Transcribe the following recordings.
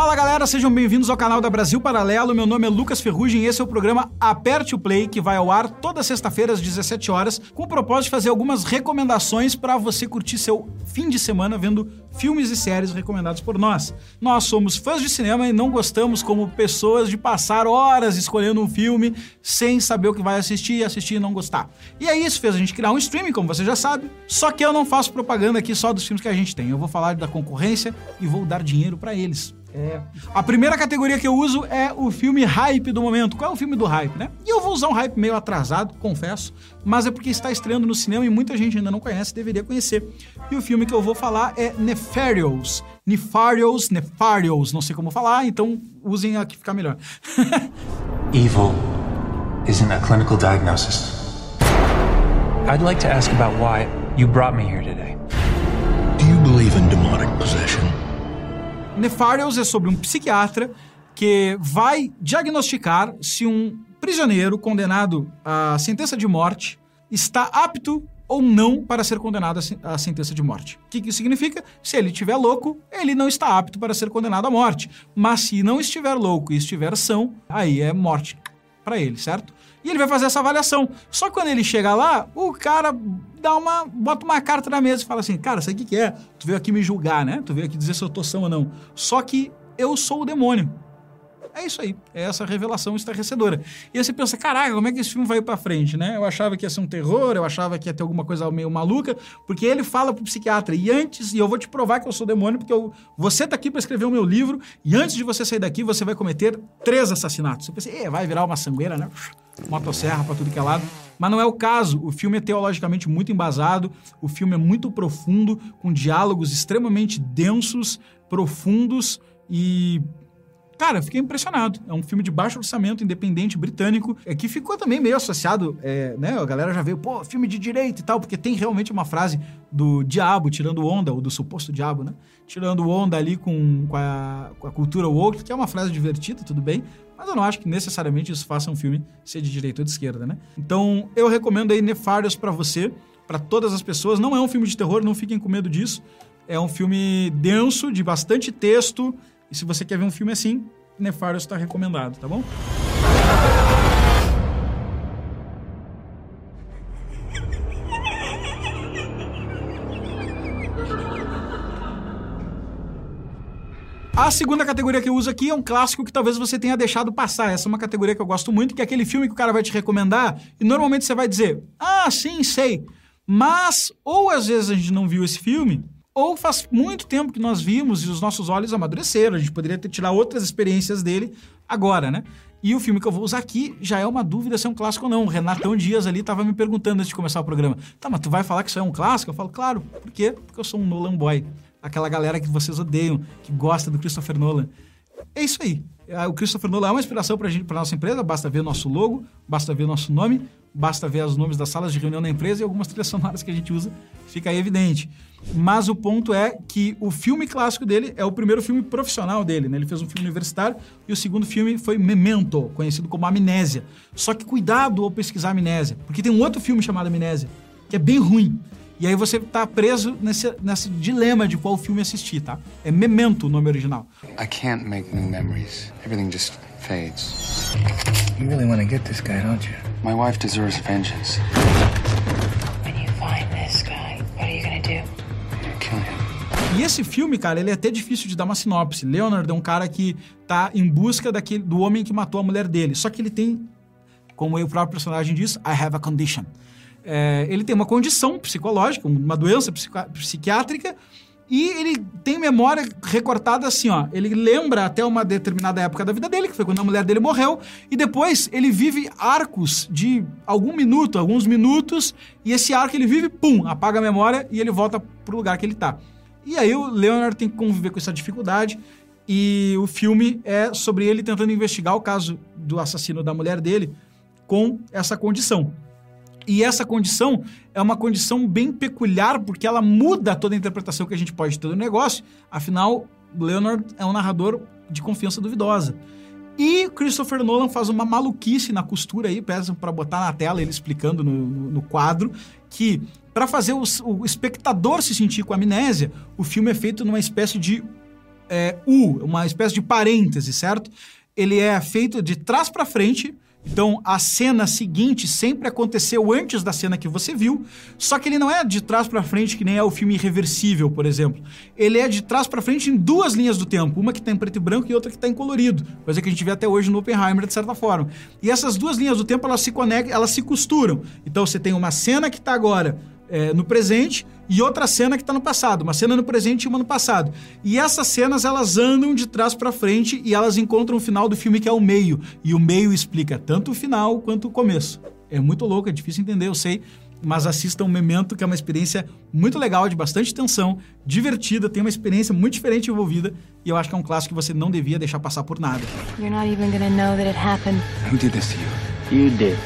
Fala galera, sejam bem-vindos ao canal da Brasil Paralelo. Meu nome é Lucas Ferrugem e esse é o programa Aperte o Play, que vai ao ar toda sexta-feira às 17 horas, com o propósito de fazer algumas recomendações para você curtir seu fim de semana vendo filmes e séries recomendados por nós. Nós somos fãs de cinema e não gostamos como pessoas de passar horas escolhendo um filme sem saber o que vai assistir, assistir e não gostar. E aí isso fez a gente criar um streaming, como você já sabe. Só que eu não faço propaganda aqui só dos filmes que a gente tem. Eu vou falar da concorrência e vou dar dinheiro para eles. É. A primeira categoria que eu uso é o filme hype do momento. Qual é o filme do hype, né? E eu vou usar um hype meio atrasado, confesso, mas é porque está estreando no cinema e muita gente ainda não conhece, deveria conhecer. E o filme que eu vou falar é Nefarious. Nefarious, Nefarious, não sei como falar, então usem aqui ficar melhor. Evil isn't a clinical diagnosis. I'd like to ask about why you brought me here today. Do you believe in demonic possession? Nefarious é sobre um psiquiatra que vai diagnosticar se um prisioneiro condenado à sentença de morte está apto ou não para ser condenado à sentença de morte. O que, isso significa? Se ele estiver louco, ele não está apto para ser condenado à morte. Mas se não estiver louco e estiver são, aí é morte para ele, certo? E ele vai fazer essa avaliação. Só que quando ele chega lá, o cara dá uma, bota uma carta na mesa e fala assim: Cara, isso aqui que é? Tu veio aqui me julgar, né? Tu veio aqui dizer se eu tô são ou não. Só que eu sou o demônio. É isso aí, é essa revelação estarrecedora. E aí você pensa, caraca, como é que esse filme vai para frente, né? Eu achava que ia ser um terror, eu achava que ia ter alguma coisa meio maluca, porque ele fala pro psiquiatra, e antes, e eu vou te provar que eu sou demônio, porque eu, você tá aqui para escrever o meu livro, e antes de você sair daqui, você vai cometer três assassinatos. Você pensa, vai virar uma sangueira, né? Motosserra para tudo que é lado. Mas não é o caso. O filme é teologicamente muito embasado, o filme é muito profundo, com diálogos extremamente densos, profundos e Cara, fiquei impressionado. É um filme de baixo orçamento, independente, britânico, é que ficou também meio associado, é, né? A galera já veio, pô, filme de direita e tal, porque tem realmente uma frase do diabo tirando onda, ou do suposto diabo, né? Tirando onda ali com, com, a, com a cultura woke, que é uma frase divertida, tudo bem, mas eu não acho que necessariamente isso faça um filme ser de direita ou de esquerda, né? Então, eu recomendo aí Nefários para você, para todas as pessoas. Não é um filme de terror, não fiquem com medo disso. É um filme denso, de bastante texto, e se você quer ver um filme assim, Nefarious está recomendado, tá bom? A segunda categoria que eu uso aqui é um clássico que talvez você tenha deixado passar. Essa é uma categoria que eu gosto muito, que é aquele filme que o cara vai te recomendar e normalmente você vai dizer: Ah, sim, sei. Mas, ou às vezes a gente não viu esse filme, ou faz muito tempo que nós vimos e os nossos olhos amadureceram. A gente poderia ter tirar outras experiências dele agora, né? E o filme que eu vou usar aqui já é uma dúvida se é um clássico ou não. O Renatão Dias ali estava me perguntando antes de começar o programa. Tá, mas tu vai falar que isso é um clássico? Eu falo, claro. Por quê? Porque eu sou um Nolan boy. Aquela galera que vocês odeiam, que gosta do Christopher Nolan. É isso aí. É, o Christopher Nolan é uma inspiração para a nossa empresa. Basta ver nosso logo, basta ver nosso nome, basta ver os nomes das salas de reunião da empresa e algumas trilhas sonoras que a gente usa. Fica aí evidente. Mas o ponto é que o filme clássico dele é o primeiro filme profissional dele, né? Ele fez um filme universitário e o segundo filme foi Memento, conhecido como Amnésia. Só que cuidado ao pesquisar Amnésia, porque tem um outro filme chamado Amnésia, que é bem ruim. E aí você tá preso nesse, nesse dilema de qual filme assistir, tá? É Memento o nome original. I can't make new memories. Everything just fades. You really want to get this guy, don't you? My wife deserves vengeance. When you find this guy, what are you gonna do? Kill him. E esse filme, cara, ele é até difícil de dar uma sinopse. Leonard é um cara que tá em busca daquele, do homem que matou a mulher dele. Só que ele tem, como o próprio personagem diz, I have a condition. É, ele tem uma condição psicológica, uma doença psiquiátrica, e ele tem memória recortada assim, ó. Ele lembra até uma determinada época da vida dele, que foi quando a mulher dele morreu, e depois ele vive arcos de algum minuto, alguns minutos, e esse arco ele vive, pum, apaga a memória e ele volta pro lugar que ele tá. E aí o Leonard tem que conviver com essa dificuldade, e o filme é sobre ele tentando investigar o caso do assassino da mulher dele com essa condição. E essa condição é uma condição bem peculiar, porque ela muda toda a interpretação que a gente pode ter do negócio. Afinal, Leonard é um narrador de confiança duvidosa. E Christopher Nolan faz uma maluquice na costura aí, peçam para botar na tela ele explicando no, no, no quadro, que para fazer o, o espectador se sentir com amnésia, o filme é feito numa espécie de é, U, uma espécie de parêntese, certo? Ele é feito de trás para frente. Então, a cena seguinte sempre aconteceu antes da cena que você viu, só que ele não é de trás para frente que nem é o filme Irreversível, por exemplo. Ele é de trás para frente em duas linhas do tempo, uma que tá em preto e branco e outra que tá em colorido, coisa que a gente vê até hoje no Oppenheimer de certa forma. E essas duas linhas do tempo elas se conectam, elas se costuram. Então, você tem uma cena que tá agora é, no presente e outra cena que está no passado, uma cena no presente e uma no passado. E essas cenas elas andam de trás para frente e elas encontram o final do filme que é o meio, e o meio explica tanto o final quanto o começo. É muito louco, é difícil entender, eu sei, mas assistam Memento, que é uma experiência muito legal, de bastante tensão, divertida, tem uma experiência muito diferente envolvida, e eu acho que é um clássico que você não devia deixar passar por nada. You're not even gonna know that it happened. Who did this to you? You did.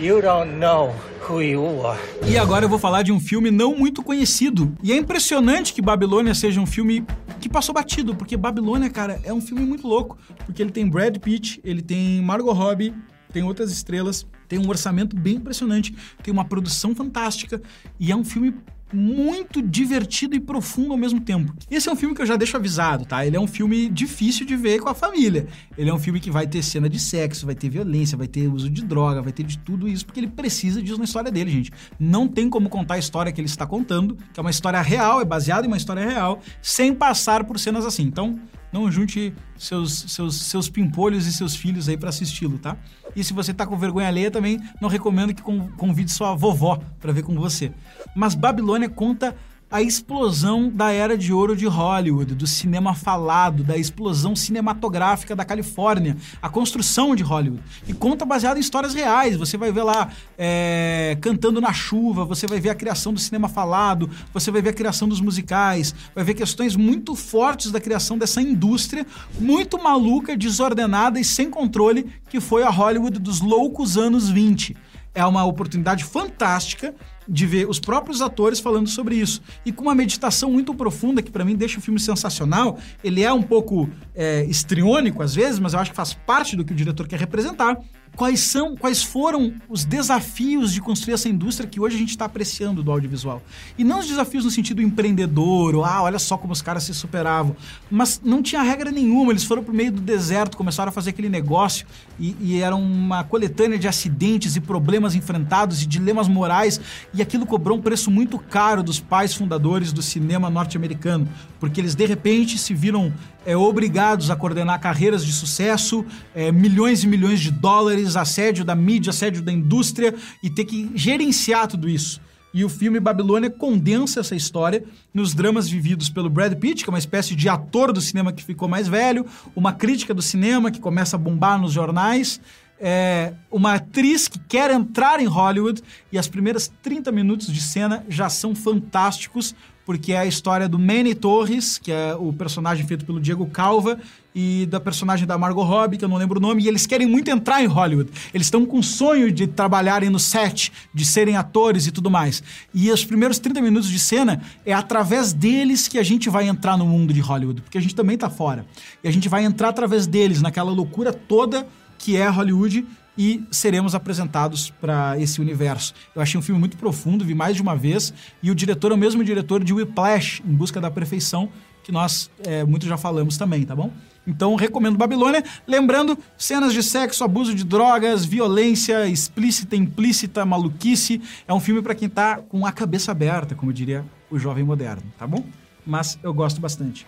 You don't know who you are. E agora eu vou falar de um filme não muito conhecido. E é impressionante que Babilônia seja um filme que passou batido, porque Babilônia, cara, é um filme muito louco. Porque ele tem Brad Pitt, ele tem Margot Robbie, tem outras estrelas, tem um orçamento bem impressionante, tem uma produção fantástica e é um filme muito divertido e profundo ao mesmo tempo. Esse é um filme que eu já deixo avisado, tá? Ele é um filme difícil de ver com a família. Ele é um filme que vai ter cena de sexo, vai ter violência, vai ter uso de droga, vai ter de tudo isso, porque ele precisa disso na história dele, gente. Não tem como contar a história que ele está contando, que é uma história real, é baseada em uma história real, sem passar por cenas assim. Então, não junte seus, seus, seus pimpolhos e seus filhos aí para assisti-lo, tá? E se você tá com vergonha alheia, também não recomendo que con- convide sua vovó para ver com você. Mas Babilônia conta a explosão da era de ouro de Hollywood, do cinema falado, da explosão cinematográfica da Califórnia, a construção de Hollywood. E conta baseado em histórias reais. Você vai ver lá é, Cantando na Chuva, você vai ver a criação do cinema falado, você vai ver a criação dos musicais, vai ver questões muito fortes da criação dessa indústria, muito maluca, desordenada e sem controle, que foi a Hollywood dos loucos anos 20 é uma oportunidade fantástica de ver os próprios atores falando sobre isso. E com uma meditação muito profunda, que para mim deixa o filme sensacional. Ele é um pouco é, estriônico às vezes, mas eu acho que faz parte do que o diretor quer representar. Quais são, quais foram os desafios de construir essa indústria que hoje a gente está apreciando do audiovisual? E não os desafios no sentido empreendedor, ou ah, olha só como os caras se superavam. Mas não tinha regra nenhuma, eles foram pro meio do deserto, começaram a fazer aquele negócio e, e era uma coletânea de acidentes e problemas enfrentados e dilemas morais, e aquilo cobrou um preço muito caro dos pais fundadores do cinema norte-americano, porque eles de repente se viram é, obrigados a coordenar carreiras de sucesso, é, milhões e milhões de dólares, assédio da mídia, assédio da indústria e ter que gerenciar tudo isso. E o filme Babilônia condensa essa história nos dramas vividos pelo Brad Pitt, que é uma espécie de ator do cinema que ficou mais velho, uma crítica do cinema que começa a bombar nos jornais, é, uma atriz que quer entrar em Hollywood e as primeiras 30 minutos de cena já são fantásticos, porque é a história do Manny Torres, que é o personagem feito pelo Diego Calva, e da personagem da Margot Robbie, que eu não lembro o nome, e eles querem muito entrar em Hollywood. Eles estão com sonho de trabalharem no set, de serem atores e tudo mais. E os primeiros 30 minutos de cena é através deles que a gente vai entrar no mundo de Hollywood, porque a gente também tá fora. E a gente vai entrar através deles, naquela loucura toda que é Hollywood e seremos apresentados para esse universo. Eu achei um filme muito profundo, vi mais de uma vez, e o diretor é o mesmo diretor de Whiplash, Em Busca da Perfeição, que nós é, muito já falamos também, tá bom? Então, recomendo Babilônia. Lembrando, cenas de sexo, abuso de drogas, violência explícita, implícita, maluquice. É um filme para quem tá com a cabeça aberta, como diria o jovem moderno, tá bom? Mas eu gosto bastante.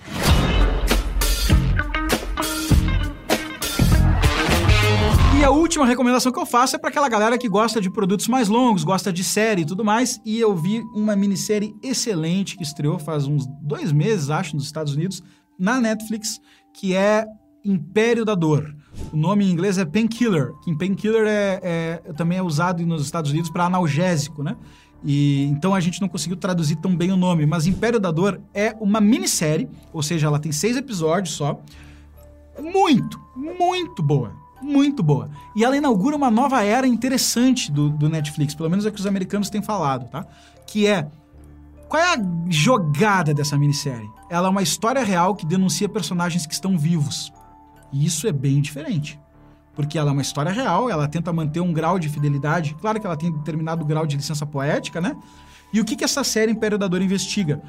E a última recomendação que eu faço é para aquela galera que gosta de produtos mais longos, gosta de série e tudo mais. E eu vi uma minissérie excelente que estreou faz uns dois meses, acho, nos Estados Unidos, na Netflix, que é Império da Dor. O nome em inglês é Painkiller, que Painkiller é, é, também é usado nos Estados Unidos para analgésico, né? E, então a gente não conseguiu traduzir tão bem o nome, mas Império da Dor é uma minissérie, ou seja, ela tem seis episódios só. Muito, muito boa. Muito boa. E ela inaugura uma nova era interessante do, do Netflix, pelo menos é que os americanos têm falado, tá? Que é. Qual é a jogada dessa minissérie? Ela é uma história real que denuncia personagens que estão vivos. E isso é bem diferente. Porque ela é uma história real, ela tenta manter um grau de fidelidade. Claro que ela tem determinado grau de licença poética, né? E o que, que essa série Império da Dor investiga?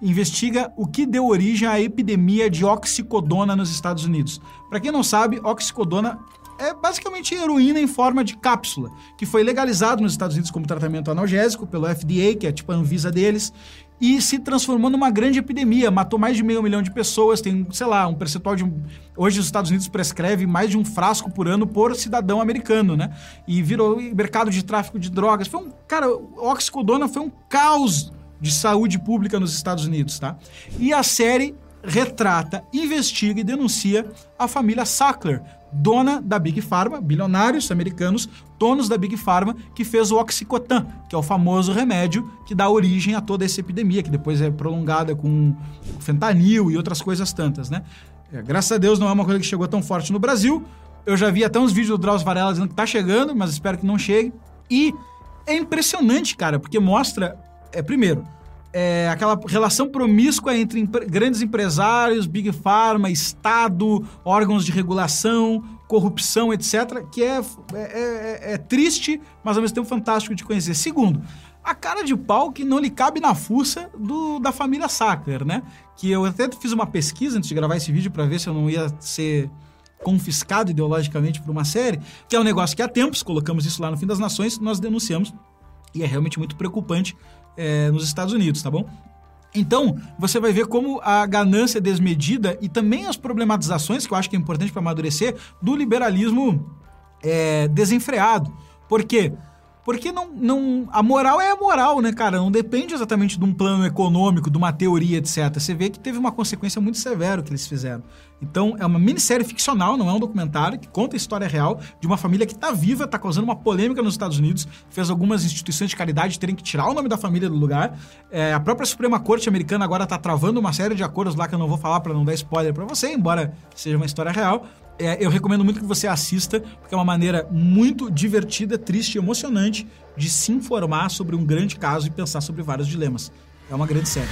Investiga o que deu origem à epidemia de oxicodona nos Estados Unidos. Para quem não sabe, oxicodona é basicamente heroína em forma de cápsula, que foi legalizado nos Estados Unidos como tratamento analgésico pelo FDA, que é tipo a Anvisa deles, e se transformou numa grande epidemia. Matou mais de meio milhão de pessoas, tem, sei lá, um percentual de. Hoje os Estados Unidos prescreve mais de um frasco por ano por cidadão americano, né? E virou mercado de tráfico de drogas. Foi um. Cara, oxicodona foi um caos de saúde pública nos Estados Unidos, tá? E a série retrata, investiga e denuncia a família Sackler, dona da Big Pharma, bilionários americanos, donos da Big Pharma, que fez o Oxycontin, que é o famoso remédio que dá origem a toda essa epidemia, que depois é prolongada com fentanil e outras coisas tantas, né? É, graças a Deus não é uma coisa que chegou tão forte no Brasil. Eu já vi até uns vídeos do Drauzio Varela dizendo que tá chegando, mas espero que não chegue. E é impressionante, cara, porque mostra, é, primeiro, é, aquela relação promíscua entre grandes empresários, Big Pharma, Estado, órgãos de regulação, corrupção, etc., que é, é, é, é, triste, mas ao mesmo tempo fantástico de conhecer. Segundo, a cara de pau que não lhe cabe na fuça do, da família Sackler, né? Que eu até fiz uma pesquisa antes de gravar esse vídeo para ver se eu não ia ser confiscado ideologicamente por uma série, que é um negócio que há tempos, colocamos isso lá no Fim das Nações, nós denunciamos, e é realmente muito preocupante é, nos Estados Unidos, tá bom? Então, você vai ver como a ganância desmedida e também as problematizações, que eu acho que é importante para amadurecer, do liberalismo é, desenfreado. Por quê? Porque não, não, a moral é a moral, né, cara? Não depende exatamente de um plano econômico, de uma teoria, etc. Você vê que teve uma consequência muito severa que eles fizeram. Então, é uma minissérie ficcional, não é um documentário, que conta a história real de uma família que está viva, está causando uma polêmica nos Estados Unidos, fez algumas instituições de caridade terem que tirar o nome da família do lugar. É, a própria Suprema Corte americana agora está travando uma série de acordos lá que eu não vou falar para não dar spoiler para você, embora seja uma história real. É, eu recomendo muito que você assista, porque é uma maneira muito divertida, triste e emocionante de se informar sobre um grande caso e pensar sobre vários dilemas. É uma grande série.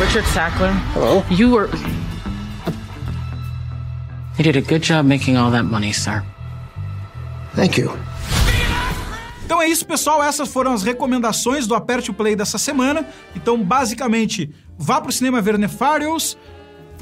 Richard Sackler. Hello. You were. You did a good job making all that money, sir. Thank you. Então é isso, pessoal. Essas foram as recomendações do Aperte o Play dessa semana. Então, basicamente, vá pro cinema ver Nefarious.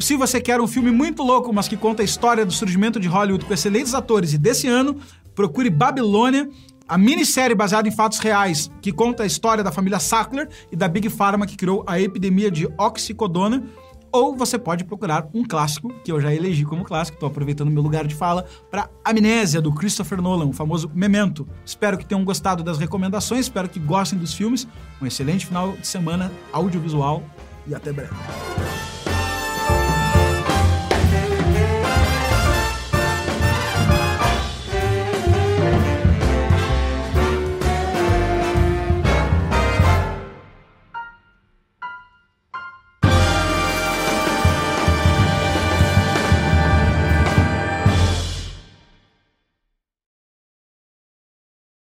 Se você quer um filme muito louco, mas que conta a história do surgimento de Hollywood com excelentes atores e desse ano, procure Babilônia, a minissérie baseada em fatos reais que conta a história da família Sackler e da Big Pharma que criou a epidemia de oxicodona. Ou você pode procurar um clássico, que eu já elegi como clássico, estou aproveitando meu lugar de fala, para Amnésia, do Christopher Nolan, o famoso Memento. Espero que tenham gostado das recomendações, espero que gostem dos filmes. Um excelente final de semana audiovisual e até breve.